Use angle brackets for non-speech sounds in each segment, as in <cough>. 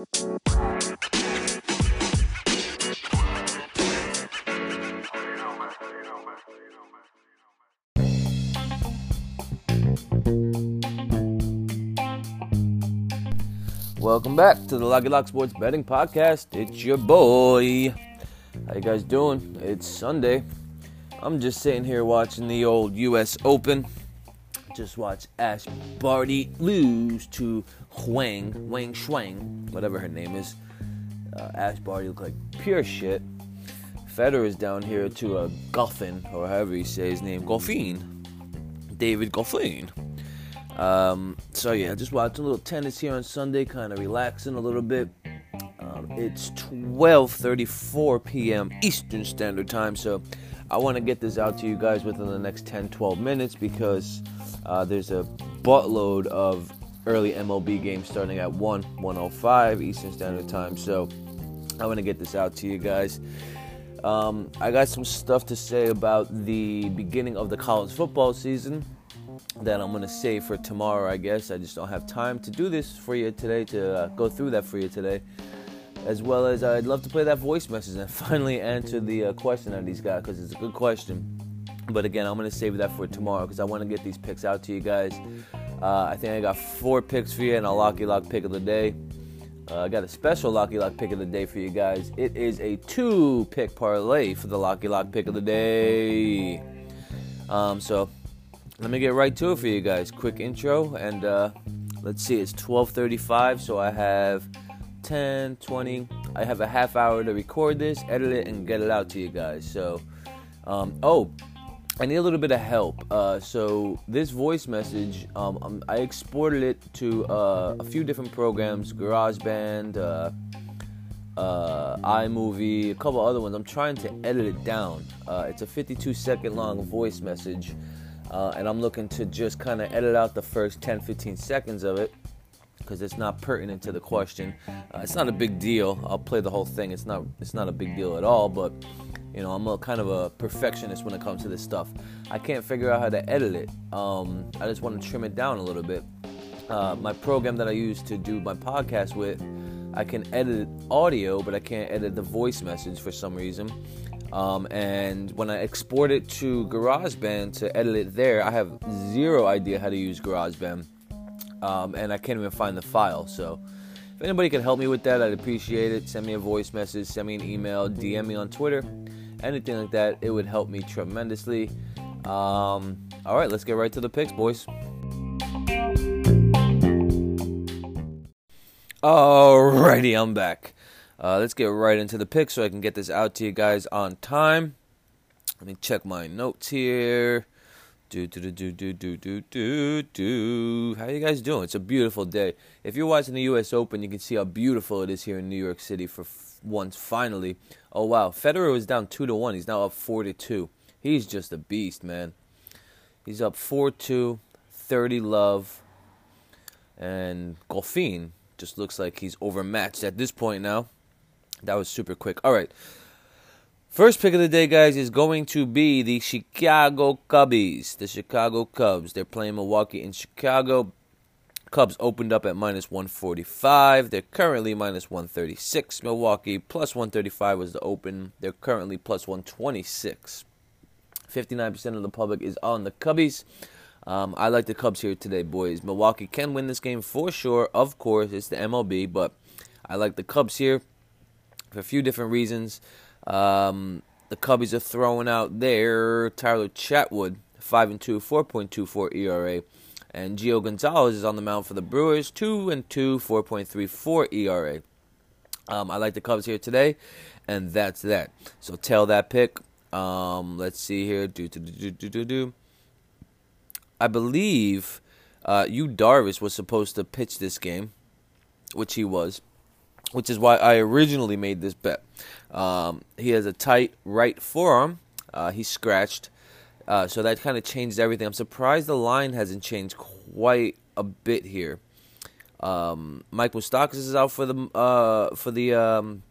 Welcome back to the Lucky Lock Sports Betting Podcast. It's your boy. How you guys doing? It's Sunday. I'm just sitting here watching the old U.S. Open. Just watch Ash Barty lose to Huang, Wang Shuang, whatever her name is. Uh, Ash Barty looked like pure shit. Federer is down here to a Goffin, or however you say his name, Goffin. David Goffin. Um, so yeah, just watching a little tennis here on Sunday, kind of relaxing a little bit. Um, it's 12:34 p.m. Eastern Standard Time, so I want to get this out to you guys within the next 10-12 minutes because uh, there's a buttload of early MLB games starting at 1 105 Eastern Standard Time. So I want to get this out to you guys. Um, I got some stuff to say about the beginning of the college football season that I'm gonna save for tomorrow. I guess I just don't have time to do this for you today to uh, go through that for you today, as well as I'd love to play that voice message and <laughs> finally answer the uh, question that he's got because it's a good question. But again, I'm gonna save that for tomorrow because I want to get these picks out to you guys. Uh, I think I got four picks for you and a Locky Lock pick of the day. Uh, I got a special Locky Lock pick of the day for you guys. It is a two pick parlay for the Locky Lock pick of the day. Um, so let me get right to it for you guys. Quick intro, and uh, let's see, it's 12:35, so I have 10, 20. I have a half hour to record this, edit it, and get it out to you guys. So, um, oh, I need a little bit of help. Uh, so this voice message, um, um I exported it to uh, a few different programs, GarageBand, uh, uh, iMovie, a couple other ones. I'm trying to edit it down. Uh, it's a 52 second long voice message. Uh, and I'm looking to just kind of edit out the first 10 15 seconds of it because it's not pertinent to the question. Uh, it's not a big deal. I'll play the whole thing. It's not it's not a big deal at all, but you know, I'm a kind of a perfectionist when it comes to this stuff. I can't figure out how to edit it. Um, I just want to trim it down a little bit. Uh, my program that I use to do my podcast with, I can edit audio, but I can't edit the voice message for some reason. Um, and when I export it to GarageBand to edit it there, I have zero idea how to use GarageBand. Um, and I can't even find the file. So if anybody can help me with that, I'd appreciate it. Send me a voice message, send me an email, DM me on Twitter, anything like that. It would help me tremendously. Um, all right, let's get right to the picks, boys. Alrighty, I'm back. Uh, let's get right into the pick so I can get this out to you guys on time. Let me check my notes here. Do do do do do do do do How you guys doing? It's a beautiful day. If you're watching the U.S. Open, you can see how beautiful it is here in New York City for f- once. Finally, oh wow, Federer was down two to one. He's now up four to two. He's just a beast, man. He's up four two, 30 love, and Goffin just looks like he's overmatched at this point now. That was super quick. All right, First pick of the day, guys, is going to be the Chicago Cubbies. The Chicago Cubs. They're playing Milwaukee in Chicago. Cubs opened up at minus 145. They're currently minus 136. Milwaukee plus 135 was the open. They're currently plus 126. 59% of the public is on the Cubbies. Um, I like the Cubs here today, boys. Milwaukee can win this game for sure. Of course, it's the MLB, but I like the Cubs here for a few different reasons. Um, the Cubbies are throwing out there Tyler Chatwood, 5 and 2, 4.24 ERA. And Gio Gonzalez is on the mound for the Brewers, 2 and 2, 4.34 ERA. Um, I like the Cubs here today, and that's that. So tell that pick. Um, let's see here. Do, do, do, do, do, do. I believe uh, Yu Darvish was supposed to pitch this game, which he was which is why I originally made this bet. Um, he has a tight right forearm. Uh, he's scratched, uh, so that kind of changed everything. I'm surprised the line hasn't changed quite a bit here. Um, Mike Moustakas is out for the uh, for the um,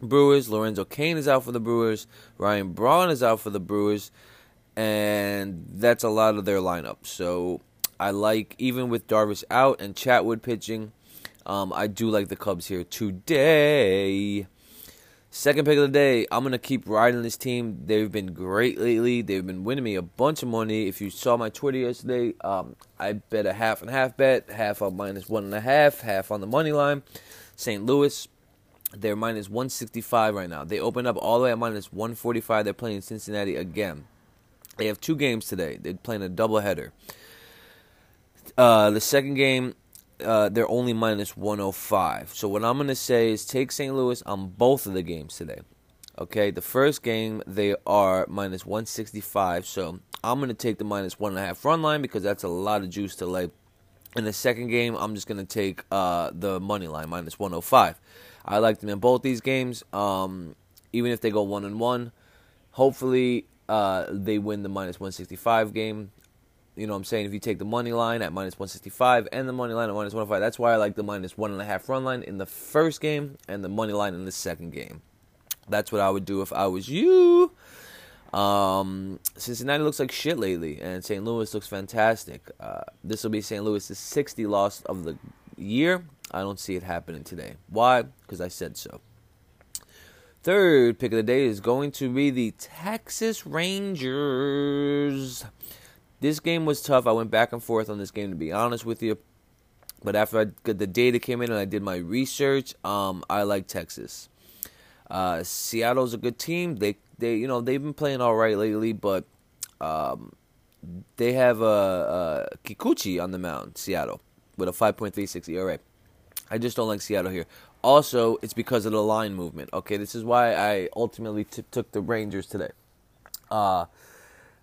Brewers. Lorenzo Cain is out for the Brewers. Ryan Braun is out for the Brewers, and that's a lot of their lineup. So I like even with Darvish out and Chatwood pitching. Um, I do like the Cubs here today. Second pick of the day, I'm gonna keep riding this team. They've been great lately. They've been winning me a bunch of money. If you saw my Twitter yesterday, um, I bet a half and half bet, half on minus one and a half, half on the money line. St. Louis, they're minus 165 right now. They opened up all the way at minus 145. They're playing Cincinnati again. They have two games today. They're playing a doubleheader. Uh, the second game, uh, they're only minus 105. So what I'm going to say is take St. Louis on both of the games today. Okay, the first game they are minus 165. So I'm going to take the minus one and a half run line because that's a lot of juice to lay. In the second game, I'm just going to take uh, the money line minus 105. I like them in both these games. Um, even if they go one and one, hopefully uh, they win the minus 165 game. You know what I'm saying? If you take the money line at minus 165 and the money line at minus 105, that's why I like the minus one and a half run line in the first game and the money line in the second game. That's what I would do if I was you. Um, Cincinnati looks like shit lately, and St. Louis looks fantastic. Uh, this will be St. Louis' 60 loss of the year. I don't see it happening today. Why? Because I said so. Third pick of the day is going to be the Texas Rangers. This game was tough. I went back and forth on this game, to be honest with you. But after I, got the data came in and I did my research, um, I like Texas. Uh, Seattle's a good team. They they you know they've been playing all right lately, but um, they have a, Kikuchi on the mound. Seattle with a 5.36 ERA. I just don't like Seattle here. Also, it's because of the line movement. Okay, this is why I ultimately t- took the Rangers today. Uh,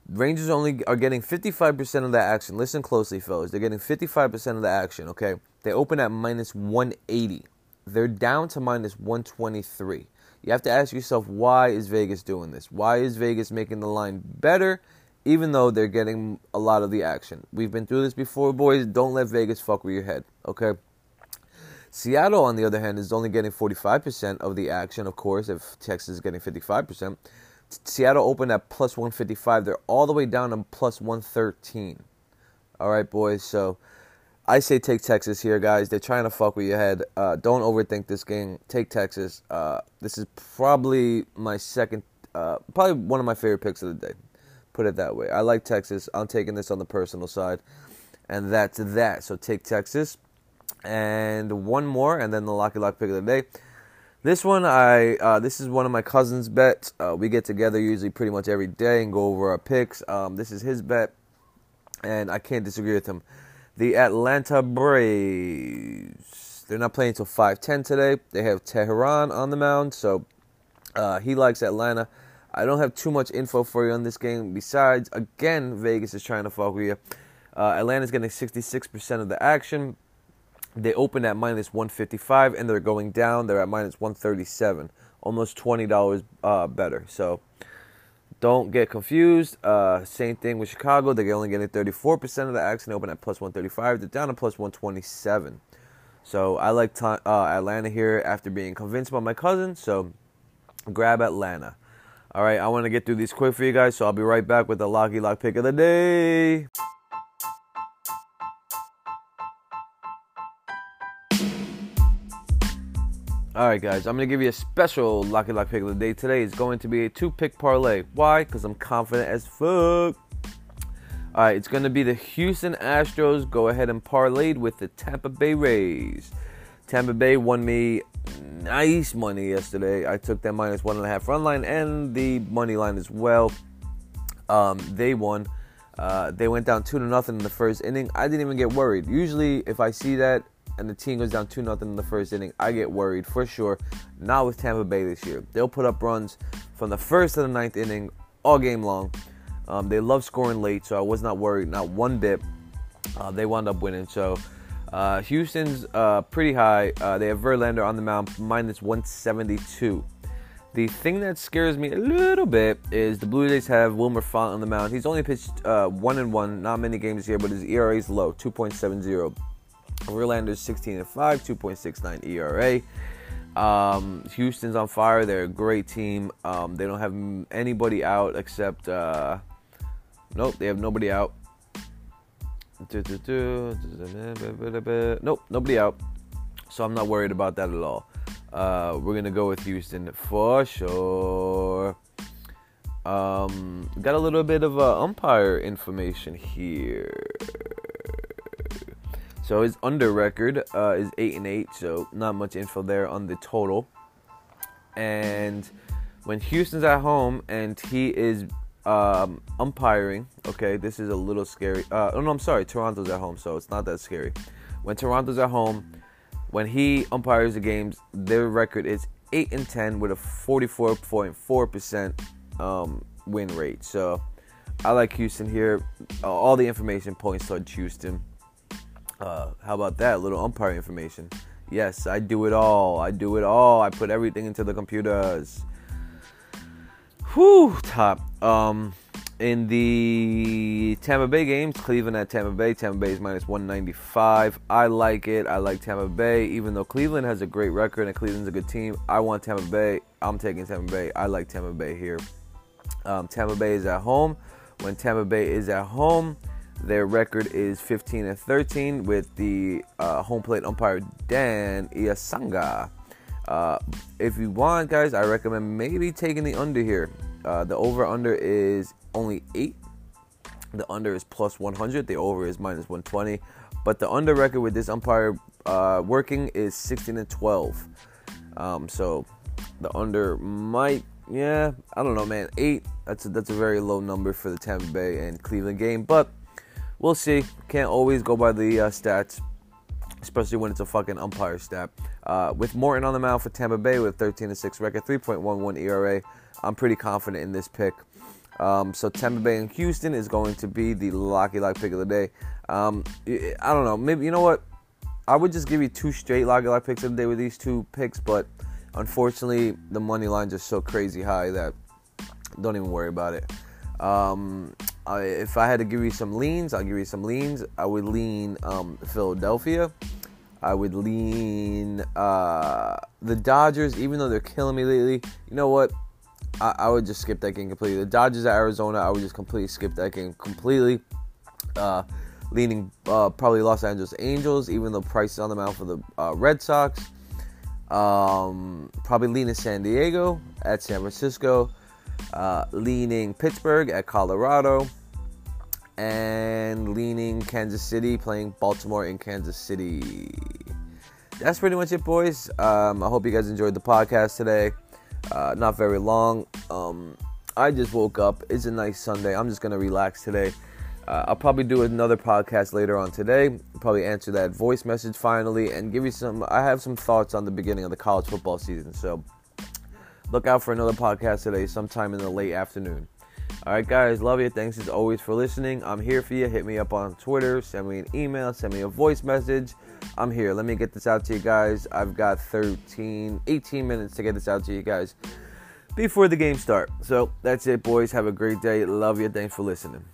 Rangers only are getting 55% of the action. Listen closely, fellas. They're getting 55% of the action, okay? They open at minus 180. They're down to minus 123. You have to ask yourself, why is Vegas doing this? Why is Vegas making the line better, even though they're getting a lot of the action? We've been through this before, boys. Don't let Vegas fuck with your head, okay? Seattle, on the other hand, is only getting 45% of the action, of course, if Texas is getting 55%. Seattle opened at plus 155. They're all the way down to plus 113. All right, boys. So I say take Texas here, guys. They're trying to fuck with your head. Uh, don't overthink this game. Take Texas. Uh, this is probably my second, uh, probably one of my favorite picks of the day. Put it that way. I like Texas. I'm taking this on the personal side. And that's that. So take Texas and one more, and then the Locky Lock pick of the day. This one, I uh, this is one of my cousin's bets. Uh, we get together usually pretty much every day and go over our picks. Um, this is his bet, and I can't disagree with him. The Atlanta Braves. They're not playing until 5:10 today. They have Teheran on the mound, so uh, he likes Atlanta. I don't have too much info for you on this game. Besides, again, Vegas is trying to fuck with you. Uh, Atlanta's getting 66% of the action. They opened at minus 155 and they're going down. They're at minus 137, almost $20 uh, better. So don't get confused. Uh, same thing with Chicago. They're only getting 34% of the action. Open at plus 135. They're down to plus 127. So I like uh, Atlanta here after being convinced by my cousin. So grab Atlanta. All right, I want to get through these quick for you guys. So I'll be right back with the Locky Lock pick of the day. All right, guys, I'm going to give you a special Locky Lock pick of the day. Today is going to be a two pick parlay. Why? Because I'm confident as fuck. All right, it's going to be the Houston Astros go ahead and parlayed with the Tampa Bay Rays. Tampa Bay won me nice money yesterday. I took that minus one and a half run line and the money line as well. Um, they won. Uh, they went down two to nothing in the first inning. I didn't even get worried. Usually, if I see that and the team goes down 2 0 in the first inning, I get worried for sure. Not with Tampa Bay this year. They'll put up runs from the first to the ninth inning all game long. Um, they love scoring late, so I was not worried, not one bit. Uh, they wound up winning. So uh, Houston's uh, pretty high. Uh, they have Verlander on the mound, minus 172. The thing that scares me a little bit is the Blue Jays have Wilmer Font on the mound. He's only pitched uh, one and one, not many games here, but his ERA is low, 2.70. Verlander's 16 and 5, 2.69 ERA. Um, Houston's on fire. They're a great team. Um, they don't have anybody out except. Uh, nope, they have nobody out. Nope, nobody out. So I'm not worried about that at all. Uh, we're gonna go with Houston for sure. Um, got a little bit of uh, umpire information here. So his under record uh, is eight and eight, so not much info there on the total. And when Houston's at home and he is um, umpiring, okay, this is a little scary. Uh, oh no, I'm sorry, Toronto's at home, so it's not that scary. When Toronto's at home, when he umpires the games, their record is eight and ten with a 44.4 percent um, win rate. So I like Houston here. Uh, all the information points towards Houston. Uh, how about that? A little umpire information. Yes, I do it all. I do it all. I put everything into the computers. Whew, top. Um, in the Tampa Bay games, Cleveland at Tampa Bay. Tampa Bay is minus 195. I like it. I like Tampa Bay. Even though Cleveland has a great record and Cleveland's a good team, I want Tampa Bay. I'm taking Tampa Bay. I like Tampa Bay here. Um, Tampa Bay is at home. When Tampa Bay is at home, their record is 15 and 13 with the uh, home plate umpire Dan Iassogna. Uh, if you want, guys, I recommend maybe taking the under here. Uh, the over under is only eight. The under is plus 100. The over is minus 120. But the under record with this umpire uh, working is 16 and 12. Um, so the under might, yeah, I don't know, man. Eight. That's a, that's a very low number for the Tampa Bay and Cleveland game, but we'll see. Can't always go by the uh, stats, especially when it's a fucking umpire stat. Uh, with Morton on the mound for Tampa Bay with 13 6 record, 3.11 ERA, I'm pretty confident in this pick. Um, so Tampa Bay and Houston is going to be the Locky Lock pick of the day. Um, I don't know. Maybe you know what? I would just give you two straight Locky Lock picks of the day with these two picks, but unfortunately the money lines are so crazy high that don't even worry about it. Um, I, if I had to give you some leans, I'll give you some leans. I would lean um, Philadelphia. I would lean uh, the Dodgers, even though they're killing me lately. You know what? I, I, would just skip that game completely. The Dodgers at Arizona, I would just completely skip that game completely. Uh, leaning uh, probably Los Angeles Angels, even though Price is on the mound for the uh, Red Sox. Um, probably leaning San Diego at San Francisco. Uh, leaning Pittsburgh at Colorado, and leaning Kansas City, playing Baltimore in Kansas City. That's pretty much it, boys. Um, I hope you guys enjoyed the podcast today. Uh, not very long. Um, I just woke up. It's a nice Sunday. I'm just gonna relax today. Uh, I'll probably do another podcast later on today. Probably answer that voice message finally and give you some. I have some thoughts on the beginning of the college football season. So Look out for another podcast today, sometime in the late afternoon. All right, guys, love you. Thanks as always for listening. I'm here for you. Hit me up on Twitter, send me an email, send me a voice message. I'm here. Let me get this out to you guys. I've got 13, 18 minutes to get this out to you guys before the game start. So that's it, boys. Have a great day. Love you. Thanks for listening.